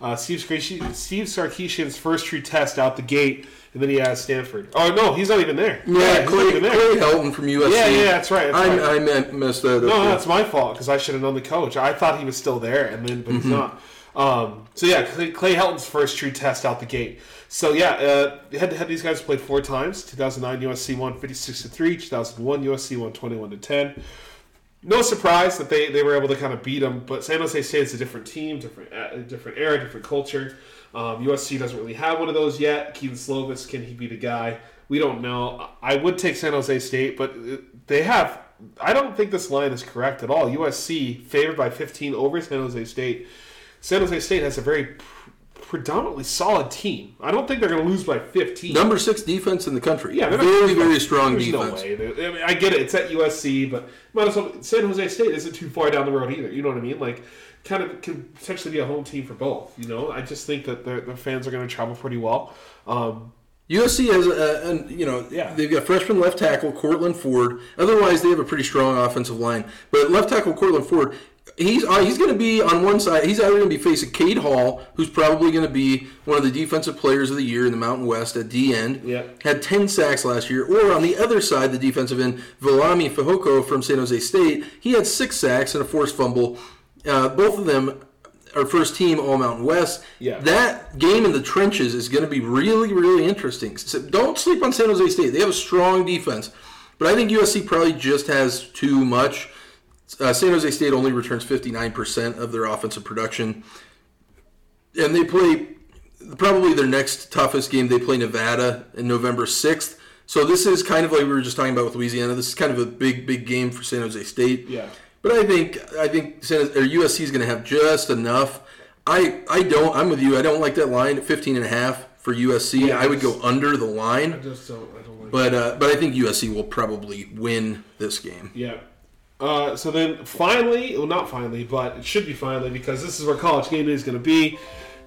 Uh, Steve, Sarkisian, Steve Sarkisian's first true test out the gate, and then he has Stanford. Oh no, he's not even there. Yeah, not Clay, even there. Clay Helton from USC. Yeah, yeah, that's right. That's I, right. I meant, messed that up. No, that's my fault because I should have known the coach. I thought he was still there, and then but he's not. Um, so yeah, Clay, Clay Helton's first true test out the gate. So yeah, uh, head to head, these guys played four times. 2009 USC won 56 to three. 2001 USC won 21 to 10. No surprise that they, they were able to kind of beat them, but San Jose State is a different team, different uh, different era, different culture. Um, USC doesn't really have one of those yet. Kedon Slovis, can he be the guy? We don't know. I would take San Jose State, but uh, they have. I don't think this line is correct at all. USC favored by 15 over San Jose State. San Jose State has a very predominantly solid team. I don't think they're going to lose by 15. Number six defense in the country. Yeah, very, very strong There's defense. no way. I, mean, I get it. It's at USC, but might as well. San Jose State isn't too far down the road either. You know what I mean? Like, kind of can potentially be a home team for both. You know, I just think that the, fans are going to travel pretty well. Um, USC has, a, a, you know, Yeah. they've got freshman left tackle Courtland Ford. Otherwise, they have a pretty strong offensive line. But left tackle Courtland Ford, he's uh, he's going to be on one side. He's either going to be facing Cade Hall, who's probably going to be one of the defensive players of the year in the Mountain West at D end. Yeah. Had 10 sacks last year. Or on the other side, the defensive end, Viliami Fehoko from San Jose State, he had six sacks and a forced fumble. Uh, both of them are first team All Mountain West. Yeah. That game in the trenches is going to be really, really interesting. So don't sleep on San Jose State. They have a strong defense, but I think USC probably just has too much. Uh, San Jose State only returns 59% of their offensive production, and they play probably their next toughest game. They play Nevada in November 6th. So this is kind of like we were just talking about with Louisiana. This is kind of a big, big game for San Jose State. Yeah. But I think I think San, or USC is going to have just enough. I I don't. I'm with you. I don't like that line at 15 and a half for USC. Yeah, I would go under the I line. just don't. I don't like. But uh, but I think USC will probably win this game. Yeah. Uh, so then finally, well, not finally, but it should be finally because this is where college game day is going to be.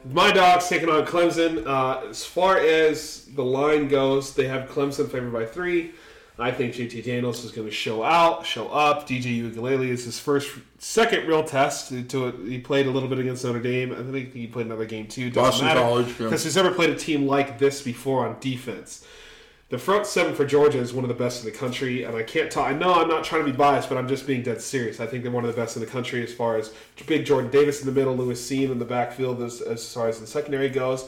My dogs taking on Clemson. Uh, as far as the line goes, they have Clemson favored by three. I think JT Daniels is going to show out, show up. DJ Uiagalelei is his first, second real test. To it. He played a little bit against Notre Dame. I think he played another game too. Doesn't Boston matter, College, yeah. because he's never played a team like this before on defense. The front seven for Georgia is one of the best in the country, and I can't talk. I know I'm not trying to be biased, but I'm just being dead serious. I think they're one of the best in the country as far as big Jordan Davis in the middle, Lewis Cine in the backfield as, as far as the secondary goes.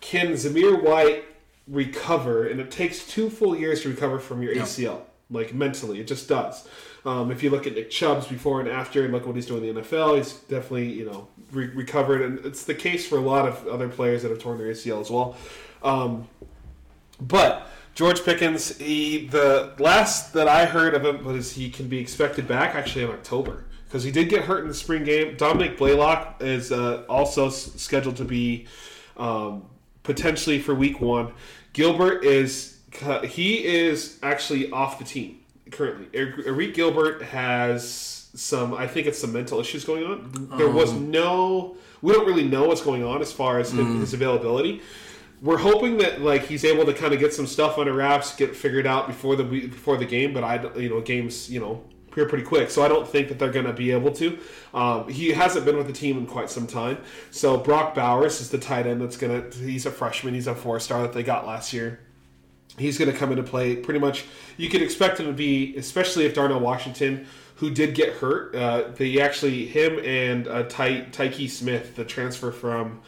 Can Zamir White recover? And it takes two full years to recover from your ACL, like mentally. It just does. Um, if you look at Nick Chubb's before and after, and look what he's doing in the NFL, he's definitely you know re- recovered, and it's the case for a lot of other players that have torn their ACL as well. Um, but George Pickens, he, the last that I heard of him was he can be expected back actually in October because he did get hurt in the spring game. Dominic Blaylock is uh, also s- scheduled to be um, potentially for week one. Gilbert is he is actually off the team currently. Arik Gilbert has some, I think it's some mental issues going on. There was no, we don't really know what's going on as far as his, his availability we're hoping that like he's able to kind of get some stuff under wraps, get figured out before the before the game. But I, you know, games you know appear pretty quick, so I don't think that they're going to be able to. Um, he hasn't been with the team in quite some time. So Brock Bowers is the tight end that's going to. He's a freshman. He's a four star that they got last year. He's going to come into play pretty much. You could expect him to be, especially if Darnell Washington, who did get hurt. Uh, they actually him and uh, Ty, Tykee Smith, the transfer from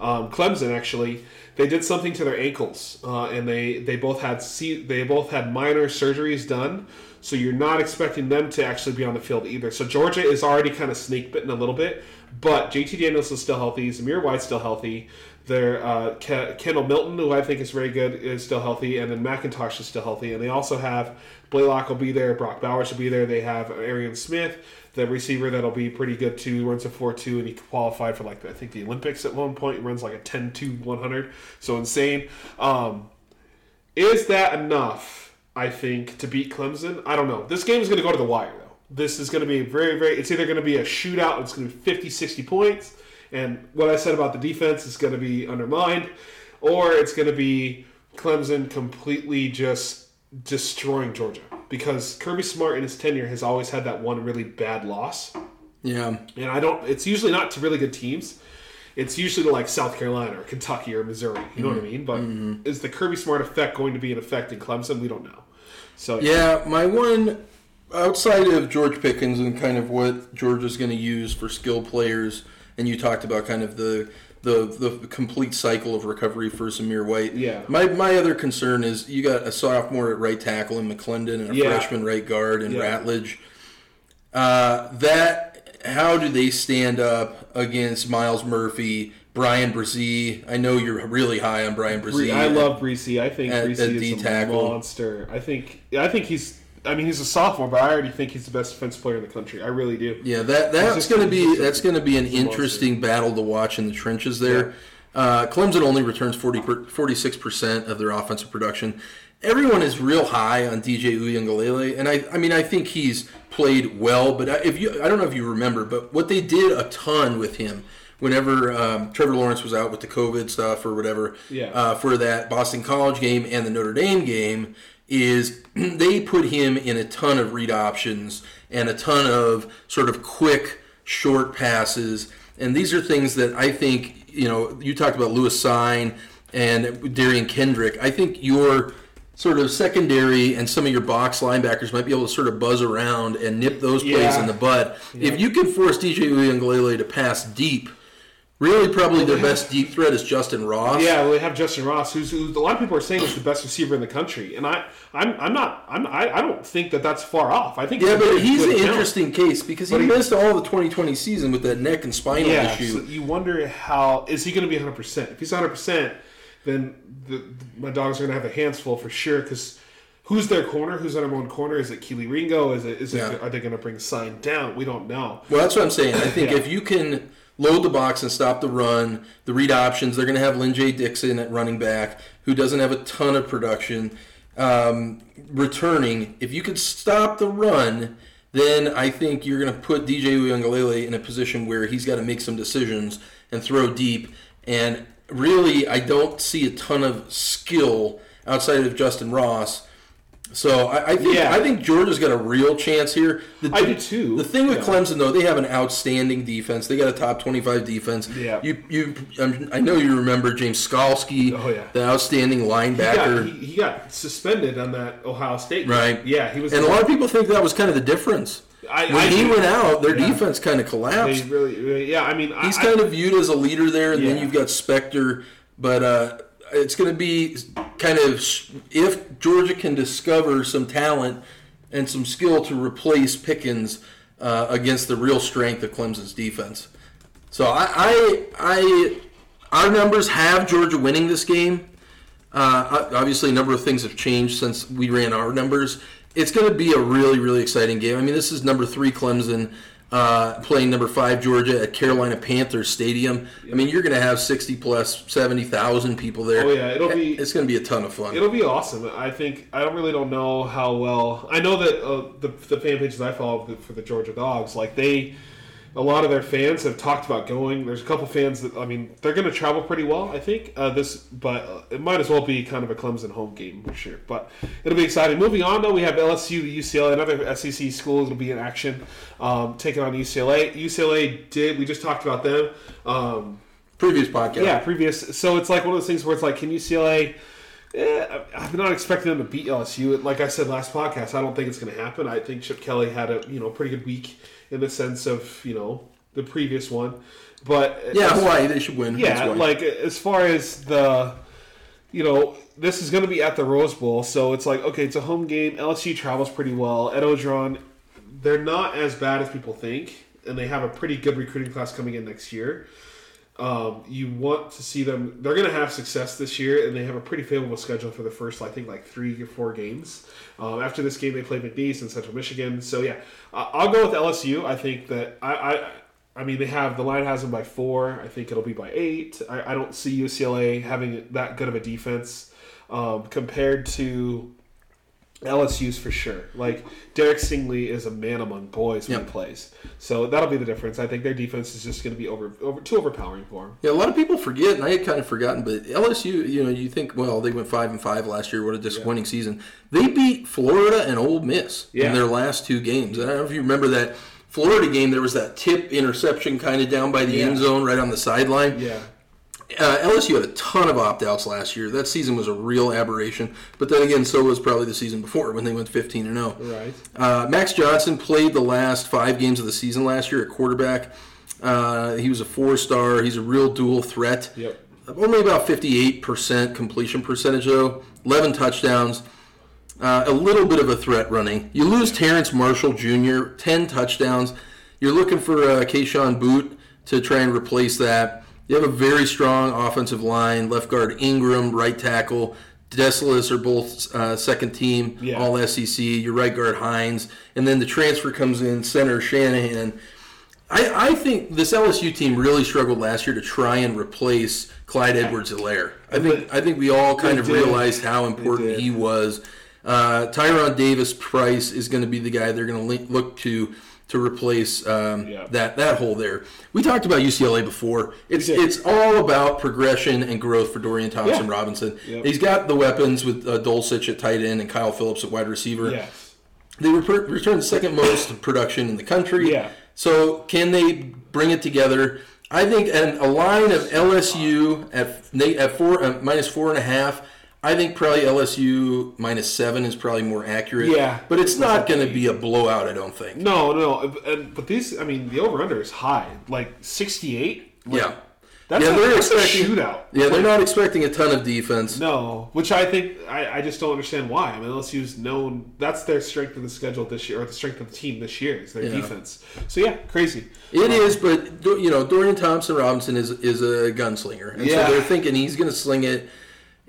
um, Clemson, actually they did something to their ankles, uh, and they they both had see, they both had minor surgeries done. So you're not expecting them to actually be on the field either. So Georgia is already kind of snake bitten a little bit, but JT Daniels is still healthy. Zamir White's still healthy. Their uh, Ke- Kendall Milton, who I think is very good, is still healthy, and then McIntosh is still healthy. And they also have Blaylock will be there, Brock Bowers will be there. They have Arian Smith, the receiver that'll be pretty good too. He runs a 4 2, and he qualified for like I think the Olympics at one point. He runs like a 10 2 100, so insane. Um, is that enough? I think to beat Clemson. I don't know. This game is going to go to the wire though. This is going to be very very. It's either going to be a shootout. It's going to be 50, 60 points, and what I said about the defense is going to be undermined, or it's going to be Clemson completely just destroying Georgia because Kirby Smart in his tenure has always had that one really bad loss. Yeah. And I don't. It's usually not to really good teams. It's usually to like South Carolina or Kentucky or Missouri. You know what I mm-hmm. mean? But mm-hmm. is the Kirby Smart effect going to be an effect in Clemson? We don't know. So Yeah, my one outside of George Pickens and kind of what George is going to use for skill players, and you talked about kind of the the the complete cycle of recovery for Zamir White. Yeah. My my other concern is you got a sophomore at right tackle in McClendon and a Yeah. freshman right guard in Yeah. Ratledge. Uh, that how do they stand up against Myles Murphy, Bryan Bresee? I know you're really high on Bryan Bresee. I love Bresee. I think At- at is a tackle. monster. I think I think he's. I mean, he's a sophomore, but I already think he's the best defense player in the country. I really do. Yeah, that that's going to be that's going to be an interesting battle to watch in the trenches there. Uh, Clemson only returns 46 percent of their offensive production. Everyone is real high on DJ Uiagalelei, and I I mean I think he's played well, but if you I don't know if you remember, but what they did a ton with him whenever um, Trevor Lawrence was out with the COVID stuff or whatever Yeah. uh, for that Boston College game and the Notre Dame game is they put him in a ton of read options and a ton of sort of quick short passes and these are things that I think you know you talked about Lewis Cine and Derion Kendrick I think your sort of secondary and some of your box linebackers might be able to sort of buzz around and nip those plays Yeah. in the butt if you can force DJ Uiagalelei to pass deep really probably their best deep threat is Justin Ross Yeah, well, they have Justin Ross, who's, who a lot of people are saying is the best receiver in the country, and I, I'm, I'm not, I'm, I, I don't think that that's far off. I think Yeah, but he's an talent. interesting case because he he- missed all the 2020 season with that neck and spinal Yeah, issue. so you wonder how is he going to be 100? percent If he's 100, percent then the, my dogs are going to have their hands full for sure. Because who's their corner? Who's on their number one corner? Is it Kelee Ringo? Is it? Is Yeah. it? Are they going to bring Cine down? We don't know. Well, that's what I'm saying. I think Yeah. if you can load the box and stop the run, the read options, they're going to have Lyn-J Dixon at running back, who doesn't have a ton of production. Um, returning, if you could stop the run, then I think you're going to put DJ Uiagalelei in a position where he's got to make some decisions and throw deep. And really, I don't see a ton of skill outside of Justin Ross. So I, I think Yeah. I think Georgia's got a real chance here. The, I do too. The thing with Yeah. Clemson though, they have an outstanding defense. They got a top twenty-five defense. Yeah. You you um, I know you remember James Skalski, Oh, yeah. the outstanding He got, linebacker. he, he got suspended on that Ohio State. game. Right. Yeah, he was. and a lot of people think that was kind of the difference. I- when I he went out, their Yeah. defense kind of They collapsed. really, yeah. I mean, He's I, kind of viewed as a leader there, and then you've got Spector. But uh, it's going to be kind of if Georgia can discover some talent and some skill to replace Pickens uh, against the real strength of Clemson's defense. So I, I, I, our numbers have Georgia winning this game. Uh, obviously, a number of things have changed since we ran our numbers. It's going to be a really, really exciting game. I mean, this is number three Clemson uh, playing number five Georgia at Carolina Panthers Stadium. I mean, you're going to have 60 plus 70,000 people there. Oh, yeah, it'll be- It's going to be a ton of fun. It'll be awesome. I think I don't really don't know how well. I know that uh, the the fan pages I follow for the Georgia Dogs, like they, a lot of their fans have talked about going. There's a couple fans that I mean they're going to travel pretty well. I think uh, this, but uh, it might as well be kind of a Clemson home game for sure. But it'll be exciting. Moving on though, we have LSU, UCLA, another SEC school that'll be in action, um, taking on UCLA. UCLA did. We just talked about them. Um, Previous podcast. yeah, previous. So it's like one of those things where it's like, can UCLA? I- I'm not expecting them to beat LSU. Like I said last podcast, I don't think it's going to happen. I think Chip Kelly had a you know pretty good week in the sense of you know the previous one, but Yeah, as- Hawaii, they should win. Yeah, like as far as the, you know, this is going to be at the Rose Bowl, so it's like okay, it's a home game. LSU travels pretty well. Ed Orgeron, they're not as bad as people think, and they have a pretty good recruiting class coming in next year. Um, you want to see them; they're going to have success this year, and they have a pretty favorable schedule for the first, I think, like three or four games. Um, after this game, they play McNeese and Central Michigan. So yeah, I- I'll go with LSU. I think that I, I, I mean, they have the line has them by four. I think it'll be by eight. I, I don't see UCLA having that good of a defense um, compared to LSU's for sure. Like Derek Stingley is a man among boys when Yep. he plays, so that'll be the difference. I think their defense is just going to be over, over too overpowering for him. Yeah, a lot of people forget, and I had kind of forgotten, but LSU, you know, you think, well, they went five and five last year. What a disappointing season. They beat Florida and Ole Miss Yeah. in their last two games. I don't know if you remember that Florida game. There was that tip interception kind of down by the Yeah. end zone, right on the sideline. Yeah, Uh, LSU had a ton of opt outs last year. That season was a real aberration. But then again, so was probably the season before when they went 15 and 0. right. Uh, Max Johnson played the last five games of the season last year at quarterback. Uh, he was a four star. He's a real dual threat. Yep. Only about 58% completion percentage, though. 11 touchdowns. Uh, a little bit of a threat running. You lose Terrace Marshall Jr., 10 touchdowns. You're looking for uh, Kayshon Boutte to try and replace that. You have a very strong offensive line. Left guard Ingram, right tackle. Desalis are both uh, second team, Yeah. all SEC. Your right guard Hines. And then the transfer comes in, center Shanahan. I, I think this LSU team really struggled last year to try and replace Clyde Edwards-Helaire. I think I think we all kind of did. realized how important he was. Uh, Tyrion Davis-Price is going to be the guy they're going to look to to replace um, Yeah. that that hole there. We talked about UCLA before. It's it's all about progression and growth for Dorian Thompson Yeah. Robinson. Yep. He's got the weapons with uh, Dulcich at tight end and Kyle Phillips at wide receiver. Yes. They returned the second most production in the country. Yeah. So can they bring it together? I think and a line of LSU at at four uh, minus four and a half. I think probably LSU minus seven is probably more accurate. Yeah. but it's not going to be a blowout. I don't think. No, no, and, but these, I mean, the over under is high, like sixty eight. Yeah. that's, Yeah, a, they're that's a expecting- shootout. Yeah, they're not expecting a ton of defense. No, which I think I, I just don't understand why. I mean, LSU's known that's their strength of the schedule this year, or the strength of the team this year is their Yeah. defense. So yeah, crazy. It um, is, but you know, Dorian Thompson Robinson is is a gunslinger, and Yeah. so they're thinking he's going to sling it.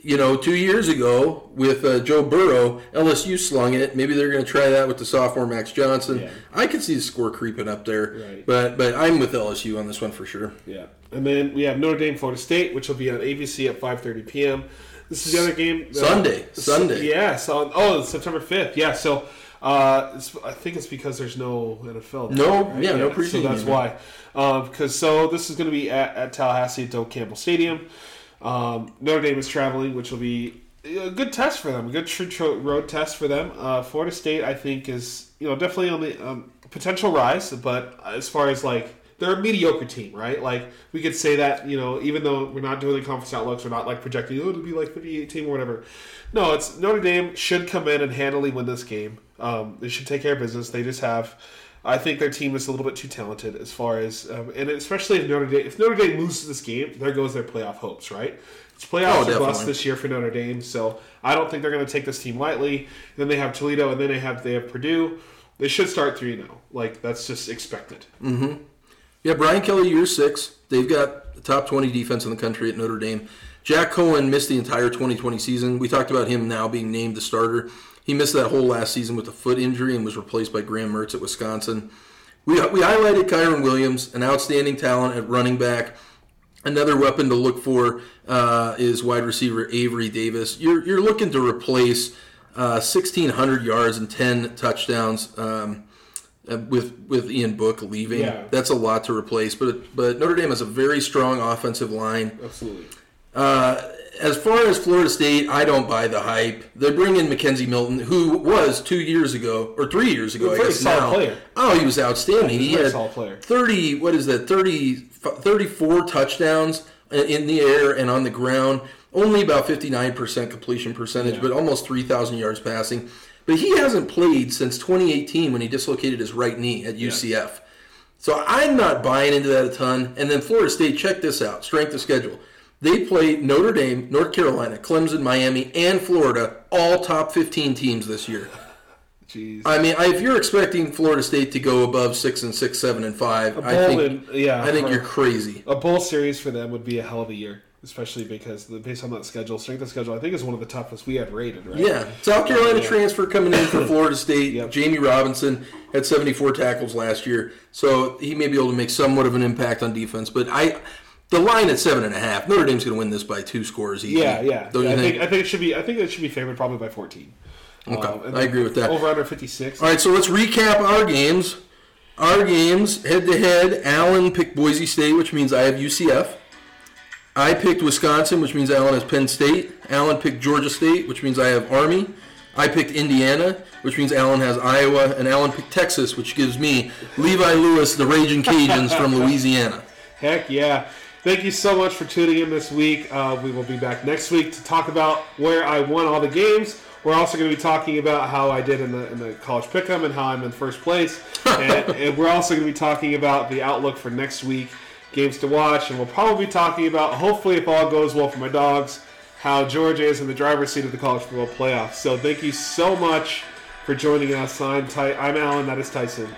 You know, two years ago with uh, Joe Burrow, LSU slung it. Maybe they're going to try that with the sophomore Max Johnson. Yeah. I could see the score creeping up there, Right. but but I'm with LSU on this one for sure. Yeah, and then we have Notre Dame, Florida State, which will be on ABC at five thirty p.m. This is the other game. uh, Sunday. Sunday. Yeah. So oh, September fifth. Yeah. So uh, it's, I think it's because there's no NFL. No, yeah, no So preseason that's game. why. Um, because so this is going to be at, at Tallahassee at Doak Campbell Stadium. Um, Notre Dame is traveling, which will be a good test for them, a good road test for them. Uh, Florida State, I think, is you know definitely on the um, potential rise, but as far as like they're a mediocre team, right? Like we could say that you know even though we're not doing the conference outlooks, we're not like projecting oh it'll be like 58 team or whatever. No, it's Notre Dame should come in and handily win this game. Um, they should take care of business. They just have. I think their team is a little bit too talented as far as, um, and especially if Notre Dame, if Notre Dame loses this game, there goes their playoff hopes, right? It's playoffs Oh, bust this year for Notre Dame, so I don't think they're going to take this team lightly. Then they have Toledo, and then they have they have Purdue. They should start three now. Like that's just expected. Mm-hmm. Yeah, Brian Kelly, year six. They've got the top 20 defense in the country at Notre Dame. Jack Coan missed the entire 2020 season. We talked about him now being named the starter. He missed that whole last season with a foot injury and was replaced by Graham Mertz at Wisconsin. We, we highlighted Kyren Williams, an outstanding talent at running back. Another weapon to look for uh, is wide receiver Avery Davis. You're, you're looking to replace uh, 1,600 yards and 10 touchdowns um, uh, with with Ian Book leaving. Yeah. That's a lot to replace. But but Notre Dame has a very strong offensive line. Absolutely. Uh, as far as Florida State, I don't buy the hype. They bring in McKenzie Milton, who was two years ago or three years ago, I Very guess solid now. player. Oh, he was outstanding. He's he had. 30, what is that, 30, 34 touchdowns in the air and on the ground. only about 59% completion percentage, Yeah. but almost 3,000 yards passing. But he hasn't played since 2018 when he dislocated his right knee at UCF. So I'm not buying into that a ton. And then Florida State, check this out strength of schedule. They play Notre Dame, North Carolina, Clemson, Miami, and Florida, all top 15 teams this year. Jeez. I mean, if you're expecting Florida State to go above six and six, seven and five, I think and- yeah, I think you're crazy. a bowl series for them would be a hell of a year, especially because the, based on that schedule, strength of schedule, I think is one of the toughest we have rated. Right? Yeah, South Carolina Yeah. transfer coming in for Florida State. Yep. Jamie Robinson had 74 tackles last year, so he may be able to make somewhat of an impact on defense. But I, the line at seven and a half, Notre Dame's going to win this by two scores. Easy. Yeah, yeah. Don't you I think? think I think it should be. I think it should be favored probably by fourteen. Um, Okay, and I agree with that. Over under fifty six. All right, so let's recap our games. Our games head to head. Allen picked Boise State, which means I have UCF. I picked Wisconsin, which means Allen has Penn State. Allen picked Georgia State, which means I have Army. I picked Indiana, which means Allen has Iowa, and Allen picked Texas, which gives me Levi Lewis, the Raging Cajuns from Louisiana. Heck yeah. Thank you so much for tuning in this week. Uh, we will be back next week to talk about where I won all the games. We're also going to be talking about how I did in the, in the college pick'em and how I'm in first place. and, and we're also going to be talking about the outlook for next week, games to watch, and we'll probably be talking about, hopefully, if all goes well for my dogs, how Georgia is in the driver's seat of the college football playoffs. So thank you so much for joining us. I'm, Ty- I'm Allen. That is Tyson.